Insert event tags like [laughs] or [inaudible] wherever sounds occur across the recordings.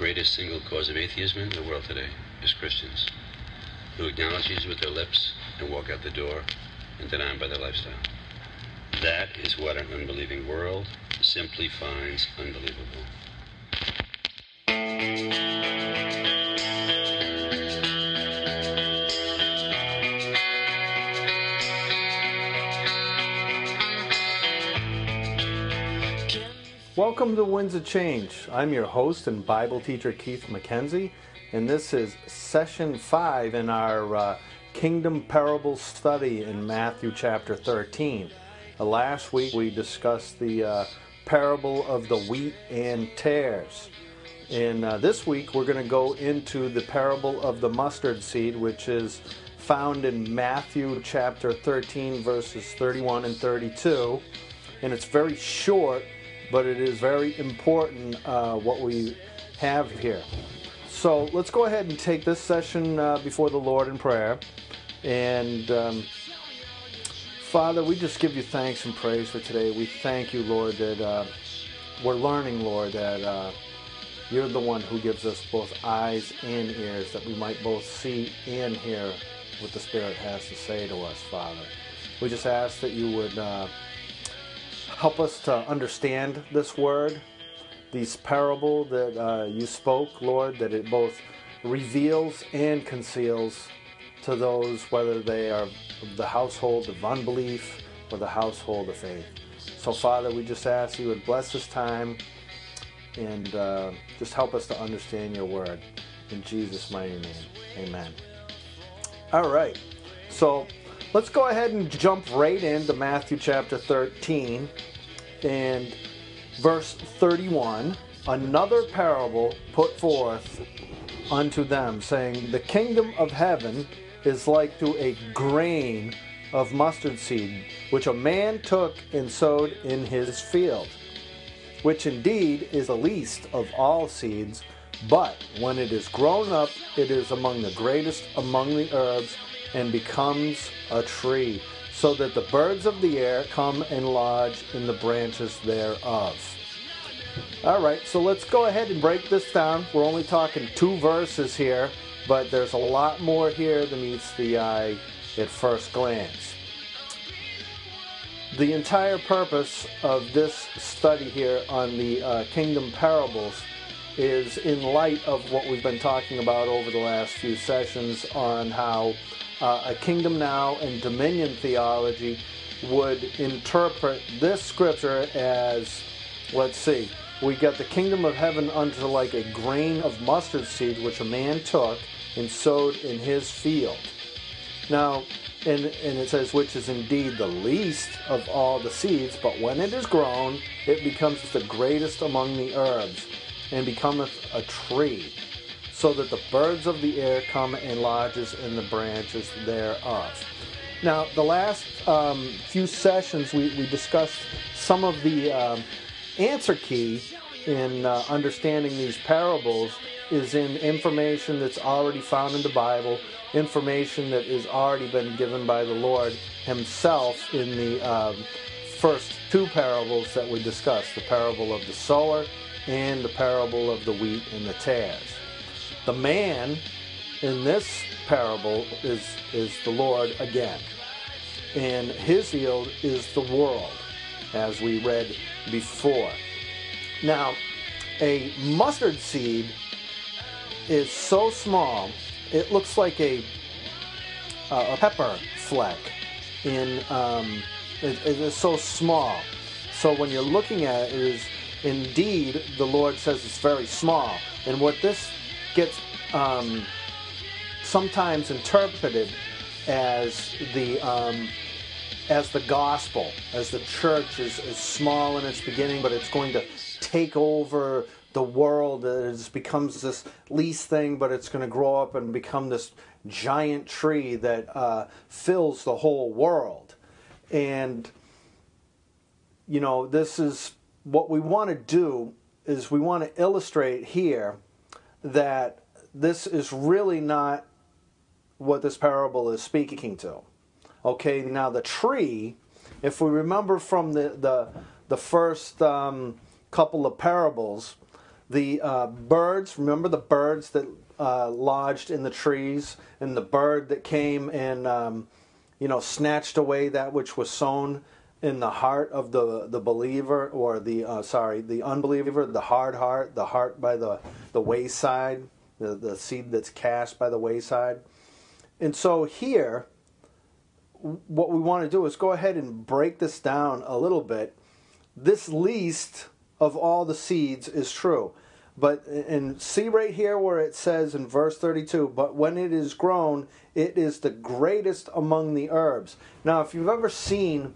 greatest single cause of atheism in the world today is Christians who acknowledge Jesus with their lips and walk out the door and deny him by their lifestyle. That is what an unbelieving world simply finds unbelievable. Welcome to Winds of Change. I'm your host and Bible teacher Keith McKenzie, and this is session five in our uh, Kingdom Parable study in Matthew chapter 13. Uh, last week we discussed the uh, parable of the wheat and tares. And uh, this week we're going to go into the parable of the mustard seed, which is found in Matthew chapter 13, verses 31 and 32. And it's very short but it is very important uh, what we have here. So let's go ahead and take this session uh, before the Lord in prayer. And um, Father, we just give you thanks and praise for today. We thank you, Lord, that uh, we're learning, Lord, that uh, you're the one who gives us both eyes and ears that we might both see and hear what the Spirit has to say to us, Father. We just ask that you would uh, help us to understand this word, this parable that uh, you spoke, Lord, that it both reveals and conceals to those, whether they are the household of unbelief or the household of faith. So, Father, we just ask you would bless this time and uh, just help us to understand your word. In Jesus' mighty name, amen. All right. So, Let's go ahead and jump right into Matthew chapter 13 and verse 31. Another parable put forth unto them, saying, The kingdom of heaven is like to a grain of mustard seed, which a man took and sowed in his field, which indeed is the least of all seeds, but when it is grown up, it is among the greatest among the herbs and becomes a tree, so that the birds of the air come and lodge in the branches thereof. All right, so let's go ahead and break this down. We're only talking two verses here, but there's a lot more here than meets the eye at first glance. The entire purpose of this study here on the uh, kingdom parables is in light of what we've been talking about over the last few sessions on how uh, a kingdom now and dominion theology would interpret this scripture as let's see we got the kingdom of heaven unto like a grain of mustard seed which a man took and sowed in his field. Now and, and it says which is indeed the least of all the seeds but when it is grown it becomes the greatest among the herbs and becometh a tree so that the birds of the air come and lodges in the branches thereof. Now, the last um, few sessions we, we discussed some of the um, answer key in uh, understanding these parables is in information that's already found in the Bible, information that has already been given by the Lord Himself in the um, first two parables that we discussed the parable of the sower and the parable of the wheat and the tares. The man in this parable is, is the Lord again. And his field is the world, as we read before. Now, a mustard seed is so small, it looks like a, a pepper fleck. In um, it, it is so small. So when you're looking at it, it is indeed the Lord says it's very small. And what this gets um, sometimes interpreted as the um, as the gospel, as the church is, is small in its beginning, but it's going to take over the world. It becomes this least thing, but it's going to grow up and become this giant tree that uh, fills the whole world. And you know, this is what we want to do is we want to illustrate here that this is really not what this parable is speaking to. Okay, now the tree, if we remember from the, the, the first um, couple of parables, the uh, birds. Remember the birds that uh, lodged in the trees, and the bird that came and um, you know snatched away that which was sown in the heart of the the believer or the uh, sorry the unbeliever, the hard heart, the heart by the the wayside, the the seed that's cast by the wayside. And so here, what we want to do is go ahead and break this down a little bit. This least of all the seeds is true. But and see right here where it says in verse 32, but when it is grown, it is the greatest among the herbs. Now, if you've ever seen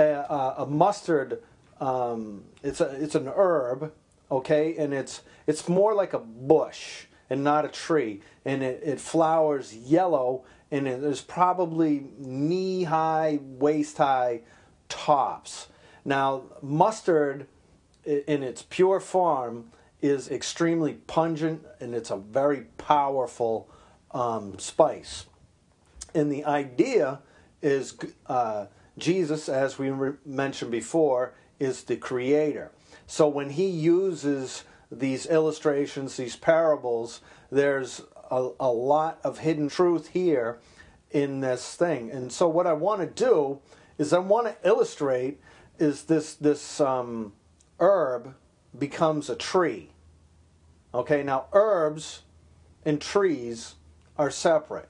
a, a mustard, um, it's a it's an herb, okay, and it's it's more like a bush and not a tree, and it, it flowers yellow, and it, there's probably knee high, waist high tops. Now, mustard in its pure form is extremely pungent and it's a very powerful um, spice. And the idea is uh, Jesus, as we mentioned before, is the creator. So when he uses these illustrations, these parables, there's a, a lot of hidden truth here in this thing. And so what I want to do is I want to illustrate is this this um, herb becomes a tree. Okay, now herbs and trees are separate.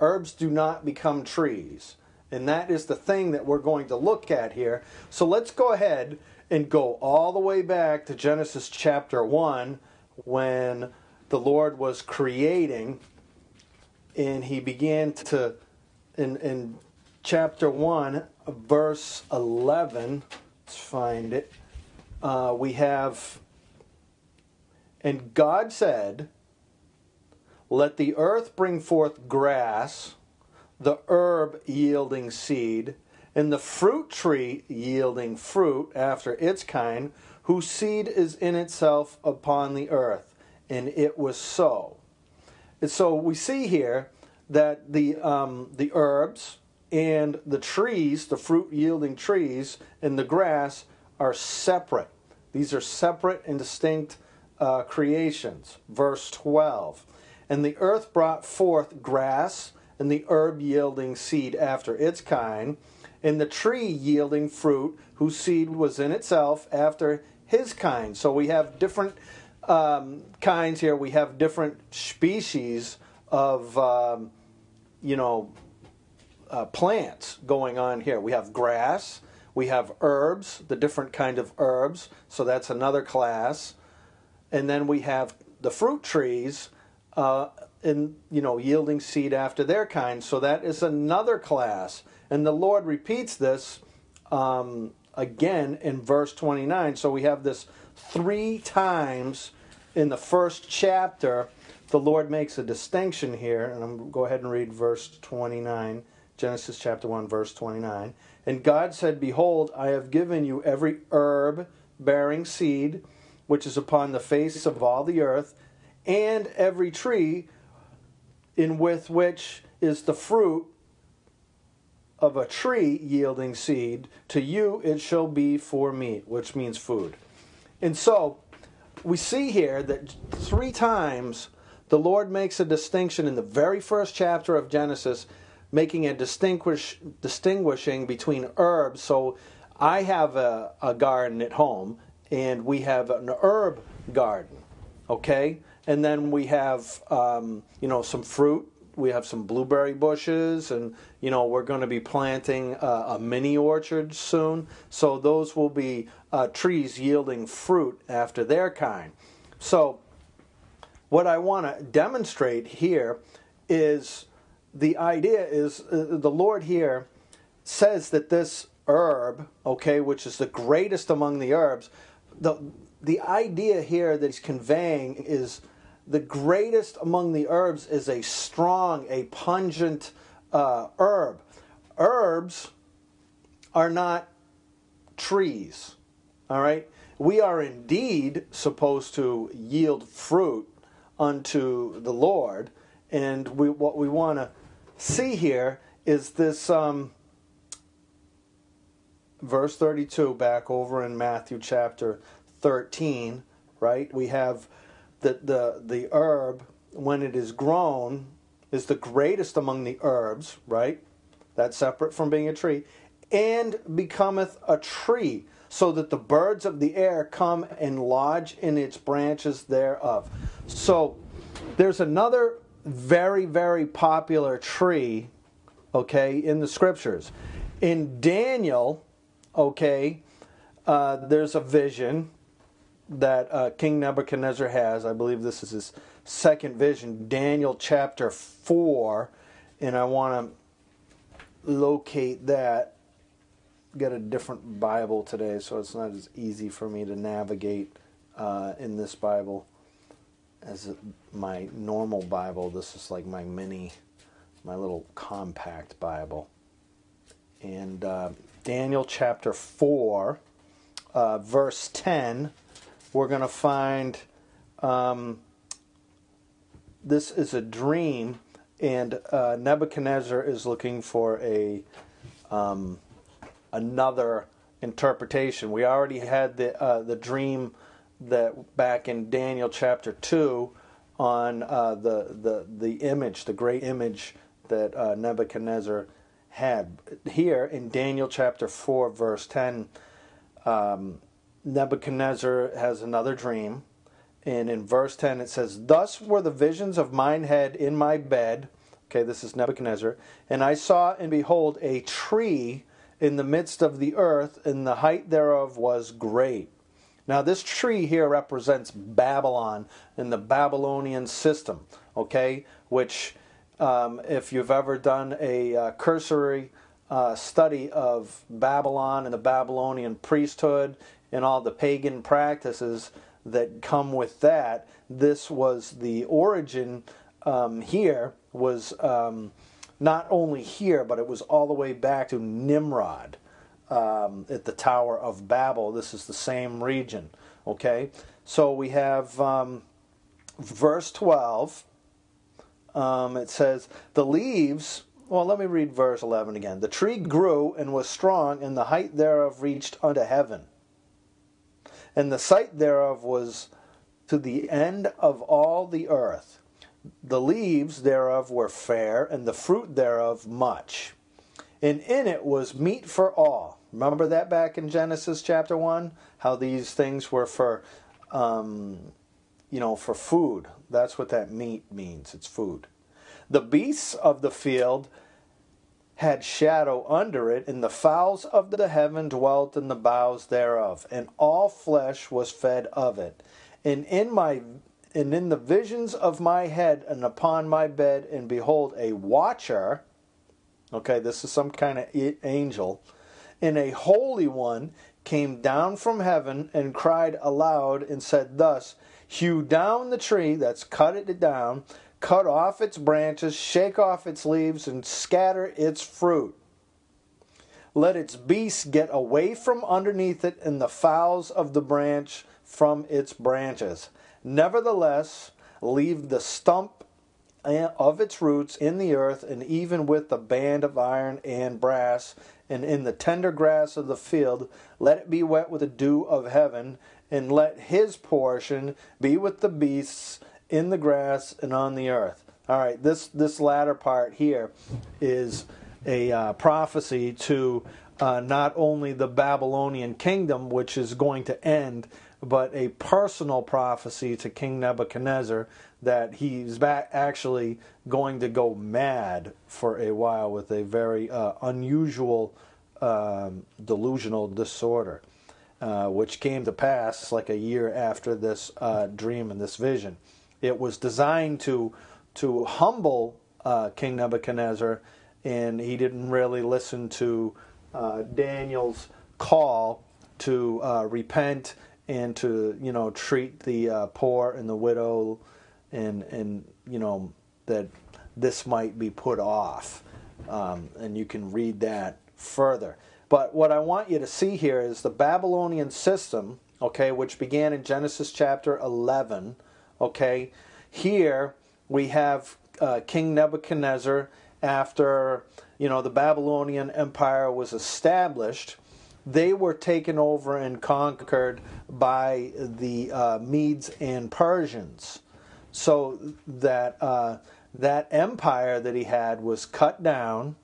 Herbs do not become trees. And that is the thing that we're going to look at here. So let's go ahead and go all the way back to Genesis chapter 1 when the Lord was creating and he began to, in, in chapter 1, verse 11, let's find it uh, we have, and God said, Let the earth bring forth grass, the herb yielding seed, and the fruit tree yielding fruit after its kind, whose seed is in itself upon the earth. And it was so. And so we see here that the um, the herbs and the trees, the fruit yielding trees, and the grass are separate. These are separate and distinct uh, creations. Verse 12. And the earth brought forth grass, and the herb yielding seed after its kind, and the tree yielding fruit, whose seed was in itself after his kind. So we have different um, kinds here. We have different species of, um, you know, uh, plants going on here. We have grass, we have herbs, the different kind of herbs, so that's another class. And then we have the fruit trees, uh, in you know yielding seed after their kind. So that is another class. And the Lord repeats this um, again in verse 29. So we have this three times in the first chapter. The Lord makes a distinction here, and I'm going to go ahead and read verse 29, Genesis chapter 1, verse 29. And God said, Behold, I have given you every herb bearing seed which is upon the face of all the earth, and every tree in with which is the fruit of a tree yielding seed. To you it shall be for meat, which means food. And so we see here that three times the Lord makes a distinction in the very first chapter of Genesis making a distinguish distinguishing between herbs. So I have a, a garden at home, and we have an herb garden, okay, and then we have um, you know some fruit. We have some blueberry bushes, and you know we're going to be planting a, a mini orchard soon. So those will be uh, trees yielding fruit after their kind. So what I want to demonstrate here is the idea is uh, the Lord here says that this herb, okay, which is the greatest among the herbs, the the idea here that he's conveying is the greatest among the herbs is a strong, a pungent uh, herb. Herbs are not trees, all right? We are indeed supposed to yield fruit unto the Lord, and we, what we want to see here is this um, verse 32 back over in Matthew chapter 13. right? We have the the the herb when it is grown is the greatest among the herbs, right? That's separate from being a tree, and becometh a tree, so that the birds of the air come and lodge in its branches thereof. So there's another very, very popular tree, okay, in the scriptures. In Daniel, okay, uh, there's a vision that uh, King Nebuchadnezzar has. I believe this is his second vision, Daniel chapter 4, and I want to locate that. Get a different Bible today, so it's not as easy for me to navigate uh, in this Bible as my normal Bible. This is like my mini, my little compact Bible. And uh, Daniel chapter 4, uh, verse 10, we're going to find um, this is a dream, and uh, Nebuchadnezzar is looking for a um, another interpretation. We already had the uh, the dream that back in Daniel chapter two on uh, the the the image, the great image that uh, Nebuchadnezzar had. Here in Daniel chapter four, verse ten, um, Nebuchadnezzar has another dream, and in verse ten it says, "Thus were the visions of mine head in my bed." Okay, this is Nebuchadnezzar, and I saw and behold a tree in the midst of the earth, and the height thereof was great now, this tree here represents Babylon and the Babylonian system, okay? Which, um, if you've ever done a uh, cursory uh, study of Babylon and the Babylonian priesthood and all the pagan practices that come with that, this was the origin um, here, was um, not only here, but it was all the way back to Nimrod um, at the Tower of Babel. This is the same region. Okay, so we have um, verse 12. Um, it says, The leaves, well, let me read verse 11 again. The tree grew and was strong, and the height thereof reached unto heaven. And the sight thereof was to the end of all the earth. The leaves thereof were fair, and the fruit thereof much. And in it was meat for all Remember that back in Genesis chapter 1? How these things were for, um, you know, for food. That's what that meat means. It's food. The beasts of the field had shadow under it, and the fowls of the heaven dwelt in the boughs thereof, and all flesh was fed of it. And in my and in the visions of my head and upon my bed, and behold, a watcher. Okay, this is some kind of angel and a holy one came down from heaven and cried aloud and said thus hew down the tree that's cut it down cut off its branches shake off its leaves and scatter its fruit. Let its beasts get away from underneath it and the fowls of the branch from its branches. Nevertheless leave the stump eh, of its roots in the earth and even with the band of iron and brass and in the tender grass of the field, let it be wet with the dew of heaven, and let his portion be with the beasts in the grass and on the earth. All right, this this latter part here is a uh, prophecy to uh, not only the Babylonian kingdom, which is going to end, but a personal prophecy to King Nebuchadnezzar that he's back actually going to go mad for a while with a very uh, unusual um, delusional disorder, uh, which came to pass like a year after this uh, dream and this vision. It was designed to to humble uh, King Nebuchadnezzar, and he didn't really listen to uh, Daniel's call to uh, repent and to you know treat the uh, poor and the widow and and you know that this might be put off. Um, and you can read that further. But what i want you to see here is the babylonian system okay which began in genesis chapter 11 okay here we have uh, king nebuchadnezzar after you know the babylonian empire was established they were taken over and conquered by the uh, Medes and Persians. So that uh, that empire that he had was cut down.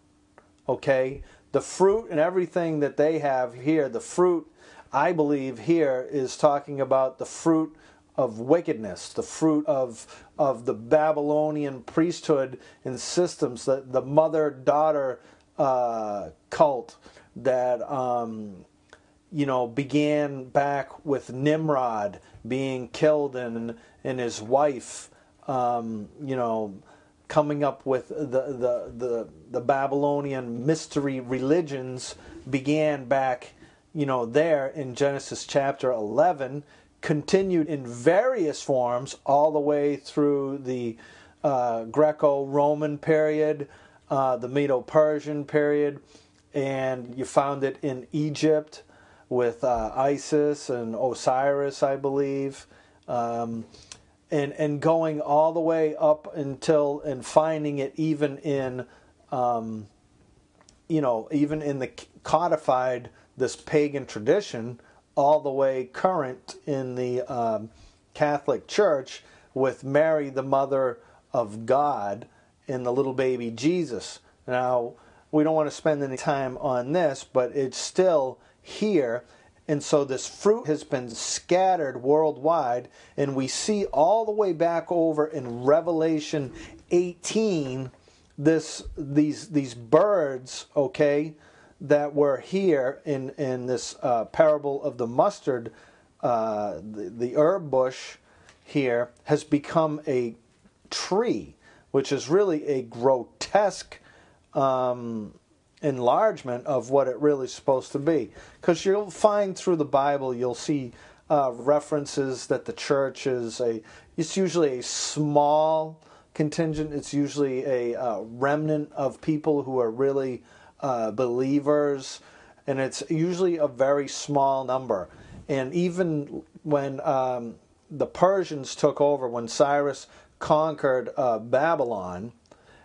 Okay, the fruit and everything that they have here, the fruit, I believe here is talking about the fruit of wickedness, the fruit of of the Babylonian priesthood and systems, the the mother daughter uh, cult that um, you know began back with Nimrod being killed and and his wife, um, you know, coming up with the, the the the Babylonian mystery religions began back, you know, there in Genesis chapter eleven continued in various forms all the way through the uh, Greco Roman period, uh, the Medo Persian period, and you found it in Egypt with uh, Isis and Osiris, I believe. Um, and, and going all the way up until and finding it even in um, you know even in the codified this pagan tradition all the way current in the um, Catholic Church with Mary, the mother of God, and the little baby Jesus. Now, we don't want to spend any time on this, but it's still here. And so this fruit has been scattered worldwide, and we see all the way back over in Revelation 18 this these these birds, okay, that were here in in this uh, parable of the mustard, uh, the, the herb bush here has become a tree, which is really a grotesque um, enlargement of what it really is supposed to be. Because you'll find through the Bible, you'll see uh, references that the church is a. It's usually a small contingent. It's usually a uh, remnant of people who are really uh, believers, and it's usually a very small number. And even when um, the Persians took over, when Cyrus conquered uh, Babylon,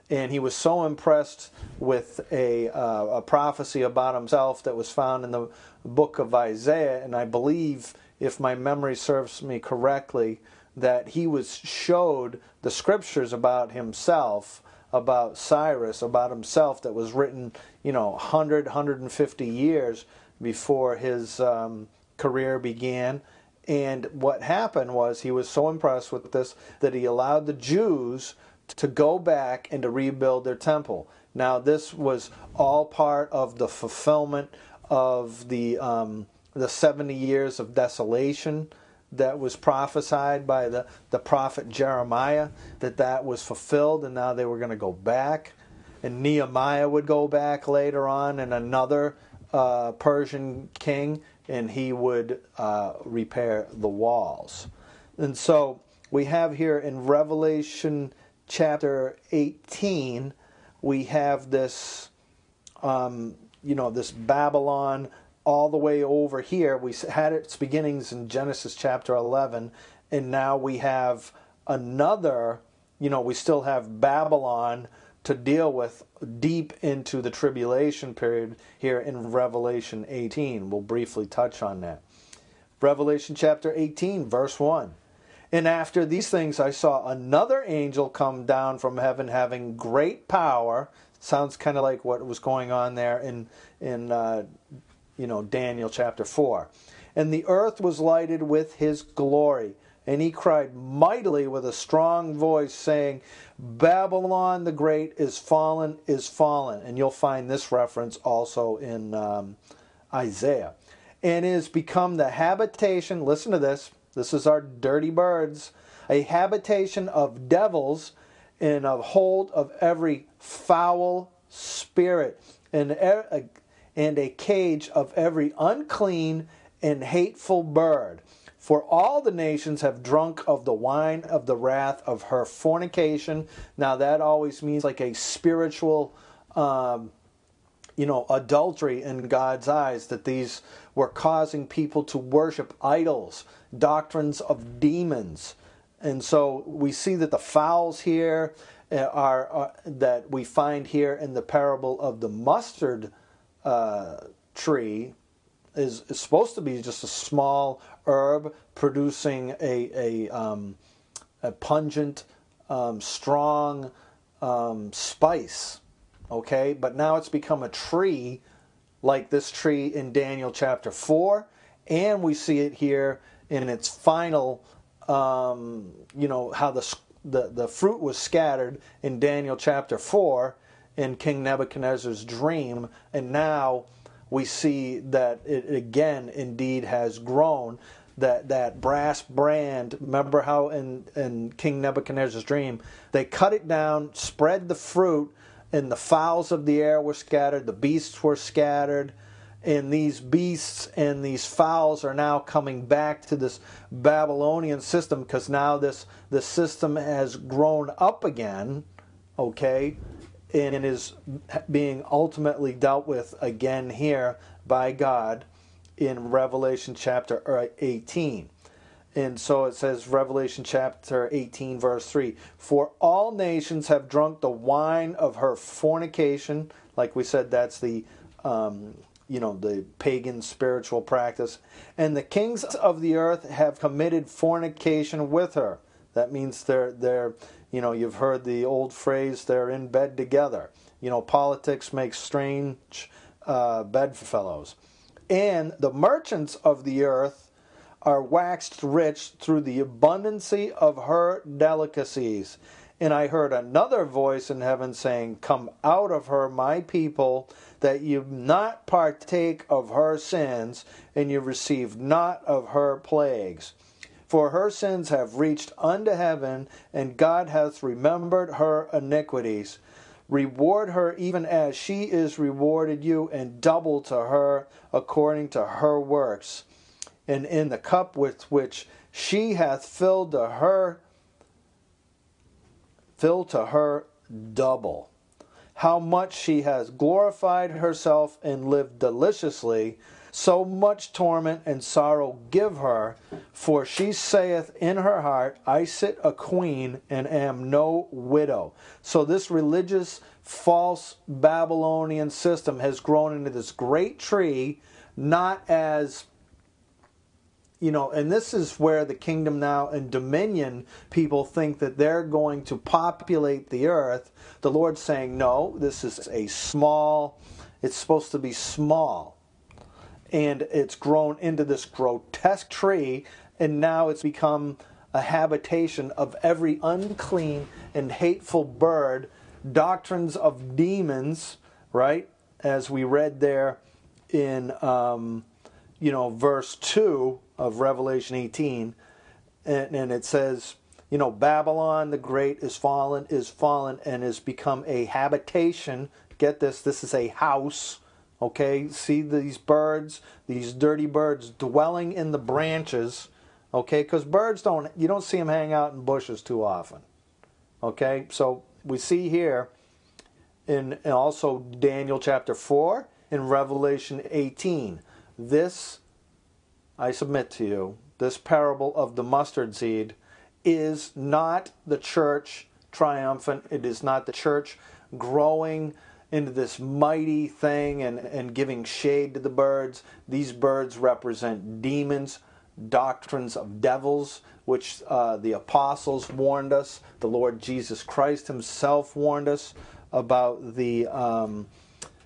and he was so impressed with a, uh, a prophecy about himself that was found in the book of Isaiah, and I believe, if my memory serves me correctly, that he was showed the scriptures about himself about Cyrus, about himself, that was written, you know, 100, 150 years before his um, career began. And what happened was he was so impressed with this that he allowed the Jews to go back and to rebuild their temple. Now, this was all part of the fulfillment of the um, the 70 years of desolation that was prophesied by the, the prophet Jeremiah, that that was fulfilled, and now they were going to go back. And Nehemiah would go back later on, and another uh, Persian king, and he would uh, repair the walls. And so we have here in Revelation chapter 18, we have this, um, you know, this Babylon all the way over here. We had its beginnings in Genesis chapter 11, and now we have another, you know, we still have Babylon to deal with deep into the tribulation period here in Revelation 18. We'll briefly touch on that. Revelation chapter 18, verse 1. And after these things, I saw another angel come down from heaven having great power. Sounds kind of like what was going on there in, in uh, you know, Daniel chapter 4. And the earth was lighted with his glory. And he cried mightily with a strong voice, saying, Babylon the Great is fallen, is fallen. And you'll find this reference also in um, Isaiah. And is become the habitation, listen to this, this is our dirty birds, a habitation of devils and a hold of every foul spirit. And and a cage of every unclean and hateful bird. For all the nations have drunk of the wine of the wrath of her fornication. Now, that always means like a spiritual, um, you know, adultery in God's eyes, that these were causing people to worship idols, doctrines of demons. And so we see that the fowls here uh, are, are that we find here in the parable of the mustard uh, tree is, is supposed to be just a small herb producing a a, um, a pungent, um, strong um, spice. Okay, but now it's become a tree, like this tree in Daniel chapter four, and we see it here in its final. Um, you know how the the, the fruit was scattered in Daniel chapter 4 in King Nebuchadnezzar's dream, and now we see that it again indeed has grown. That, that brass brand, remember how in, in King Nebuchadnezzar's dream, they cut it down, spread the fruit, and the fowls of the air were scattered, the beasts were scattered, and these beasts and these fowls are now coming back to this Babylonian system because now this this system has grown up again, okay, and is being ultimately dealt with again here by God in Revelation chapter 18. And so it says, Revelation chapter 18, verse 3 For all nations have drunk the wine of her fornication. Like we said, that's the um, you know the pagan spiritual practice and the kings of the earth have committed fornication with her that means they're they're you know you've heard the old phrase they're in bed together. You know politics makes strange uh, bedfellows. And the merchants of the earth are waxed rich through the abundancy of her delicacies. And i heard another voice in heaven saying come out of her my people that you not partake of her sins, and you receive not of her plagues. For her sins have reached unto heaven, and God hath remembered her iniquities. Reward her even as she is rewarded you, and double to her according to her works. And in the cup with which she hath filled to her, fill to her double how much she has glorified herself and lived deliciously, so much torment and sorrow give her, for she saith in her heart, I sit a queen and am no widow. So this religious, false Babylonian system has grown into this great tree, not as you know, and this is where the kingdom now and dominion people think that they're going to populate the earth. The Lord's saying, no, this is a small, it's supposed to be small. And it's grown into this grotesque tree, and now it's become a habitation of every unclean and hateful bird, doctrines of demons, right? As we read there in, um, you know, verse 2 of Revelation 18, and, and it says, you know, Babylon the Great is fallen, is fallen, and has become a habitation. Get this, this is a house. Okay, see these birds, these dirty birds dwelling in the branches. Okay, because birds don't, you don't see them hang out in bushes too often. Okay, so we see here in, in also Daniel chapter 4 in Revelation 18. This I submit to you, this parable of the mustard seed is not the church triumphant. It is not the church growing into this mighty thing and, and giving shade to the birds. These birds represent demons, doctrines of devils, which uh, the apostles warned us. The Lord Jesus Christ Himself warned us about the, um,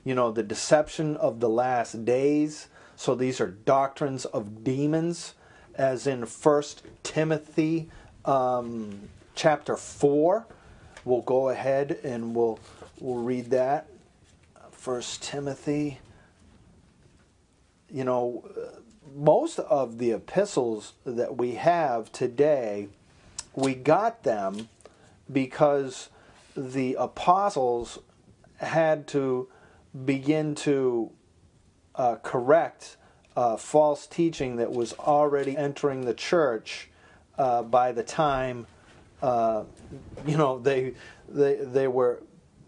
you know, the deception of the last days. So these are doctrines of demons, as in First Timothy um, chapter four. We'll go ahead and we'll we'll read that. First Timothy. You know, most of the epistles that we have today, we got them because the apostles had to begin to uh, correct uh, false teaching that was already entering the church uh, by the time uh, you know they they they were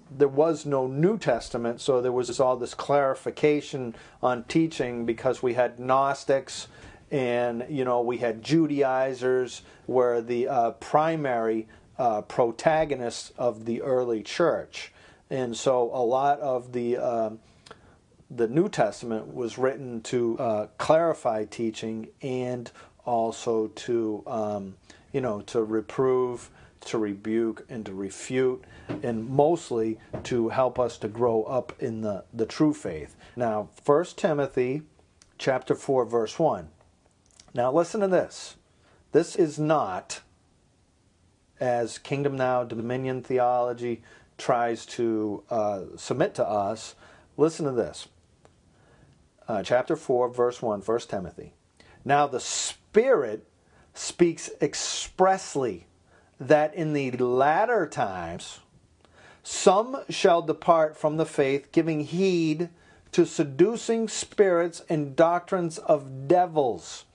there was no New Testament, so there was all this clarification on teaching because we had Gnostics and you know we had Judaizers were the uh, primary uh, protagonists of the early church, and so a lot of the the New Testament was written to uh, clarify teaching and also to, um, you know, to reprove, to rebuke, and to refute, and mostly to help us to grow up in the, the true faith. Now, 1 Timothy chapter 4, verse 1. Now, listen to this. This is not, as Kingdom Now Dominion theology tries to uh, submit to us, listen to this. Uh, chapter 4, verse 1, 1 Timothy. Now, the Spirit speaks expressly that in the latter times some shall depart from the faith, giving heed to seducing spirits and doctrines of devils.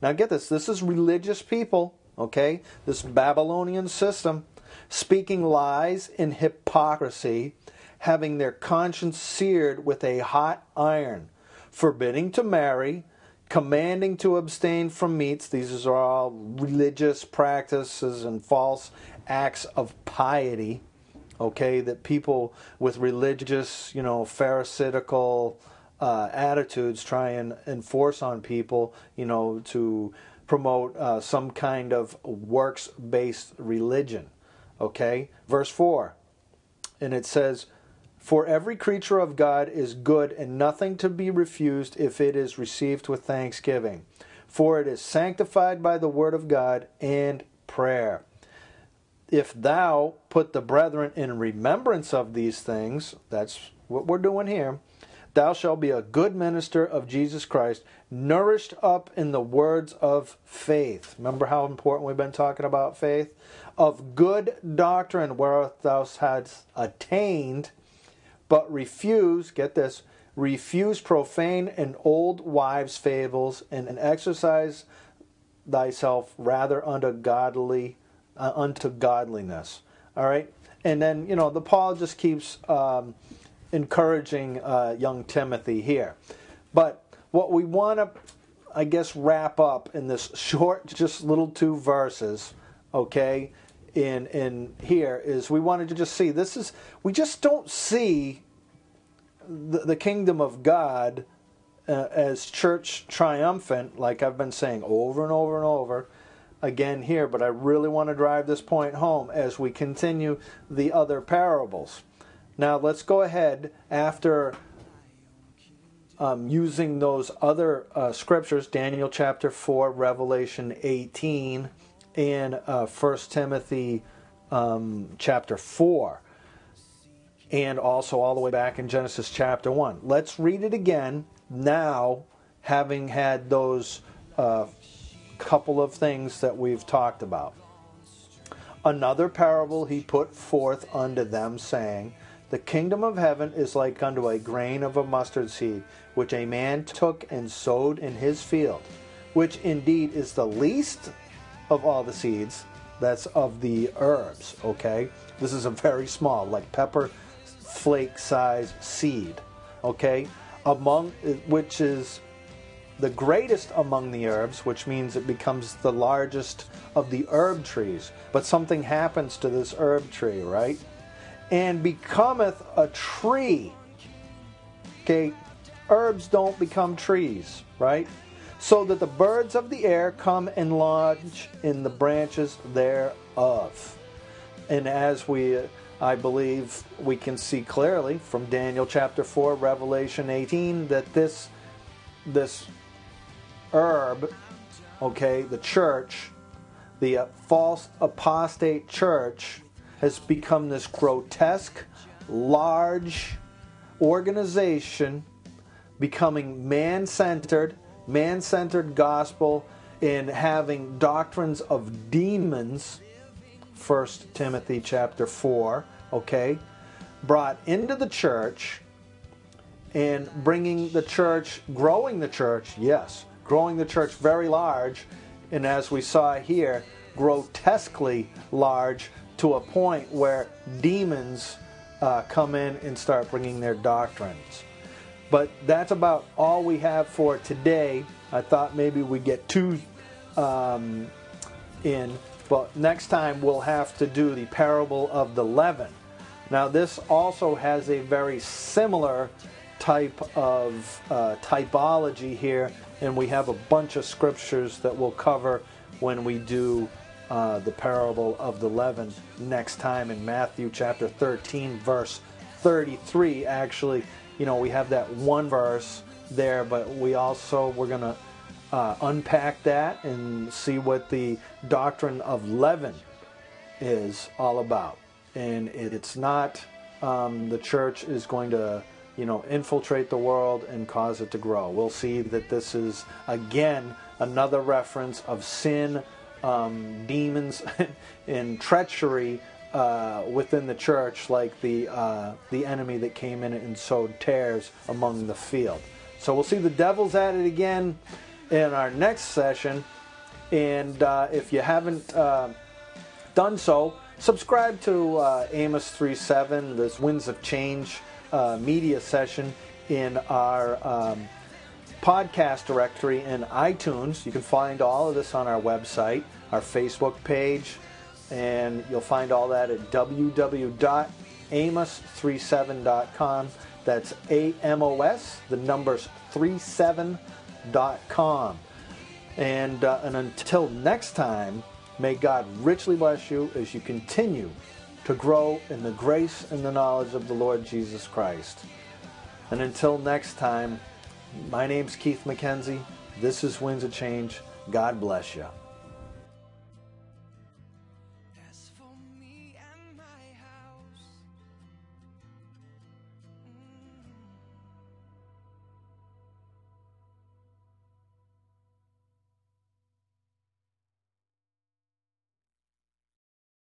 Now, get this this is religious people, okay? This Babylonian system, speaking lies in hypocrisy, having their conscience seared with a hot iron, forbidding to marry, commanding to abstain from meats. These are all religious practices and false acts of piety okay that people with religious you know pharisaical uh, attitudes try and enforce on people you know to promote uh, some kind of works based religion okay verse 4 and it says for every creature of god is good and nothing to be refused if it is received with thanksgiving for it is sanctified by the word of god and prayer if thou put the brethren in remembrance of these things, that's what we're doing here, thou shalt be a good minister of Jesus Christ, nourished up in the words of faith. Remember how important we've been talking about faith? Of good doctrine whereof thou hast attained, but refuse, get this, refuse profane and old wives' fables, and, and exercise thyself rather unto godly uh, unto godliness. All right, and then you know the Paul just keeps um, encouraging uh, young Timothy here, but what we want to, I guess, wrap up in this [laughs] short, just little two verses, okay, in in here is we wanted to just see this is we just don't see the, the kingdom of God. Uh, as church triumphant, like I've been saying over and over and over, again here, but I really want to drive this point home as we continue the other parables. Now, let's go ahead after um, using those other uh, scriptures Daniel chapter 4, Revelation 18, and uh, Timothy um, chapter 4, and also all the way back in Genesis chapter 1. Let's read it again now, having had those. Uh, couple of things that we've talked about. Another parable he put forth unto them, saying, The kingdom of heaven is like unto a grain of a mustard seed, which a man took and sowed in his field, which indeed is the least of all the seeds, that's of the herbs, okay? This is a very small, like pepper flake size seed, okay? Among which is the greatest among the herbs, which means it becomes the largest of the herb trees. But something happens to this herb tree, right? And becometh a tree. Okay, herbs don't become trees, right? So that the birds of the air come and lodge in the branches thereof. And as we, I believe, we can see clearly from Daniel chapter 4, Revelation 18, that this this herb, okay, the church, the uh, false apostate church, has become this grotesque, large organization becoming man centered, man centered gospel in having doctrines of demons. 1 Timothy chapter 4, okay, brought into the church and bringing the church, growing the church, yes, growing the church very large, and as we saw here, grotesquely large to a point where demons uh, come in and start bringing their doctrines. But that's about all we have for today. I thought maybe we'd get two um, in, but next time we'll have to do the parable of the leaven. Now, this also has a very similar type of uh, typology here, and we have a bunch of scriptures that we'll cover when we do uh, the parable of the leaven next time in Matthew chapter 13, verse 33. Actually, you know, we have that one verse there, but we also we're going to uh, unpack that and see what the doctrine of leaven is all about. And it, it's not um, the church is going to, you know, infiltrate the world and cause it to grow. We'll see that this is again another reference of sin, um, demons, [laughs] and treachery uh, within the church, like the uh, the enemy that came in and sowed tares among the field. So we'll see the devil's at it again in our next session. And uh, if you haven't uh, done so, subscribe to uh, Amos 3.7, this Winds of Change uh, media session in our um, podcast directory in iTunes. You can find all of this on our website, our Facebook page, and you'll find all that at www.amos37.com. That's A M O S, the numbers 37.com. And, uh, and until next time, may God richly bless you as you continue to grow in the grace and the knowledge of the Lord Jesus Christ. And until next time, my name's Keith McKenzie. This is Winds of Change. God bless you.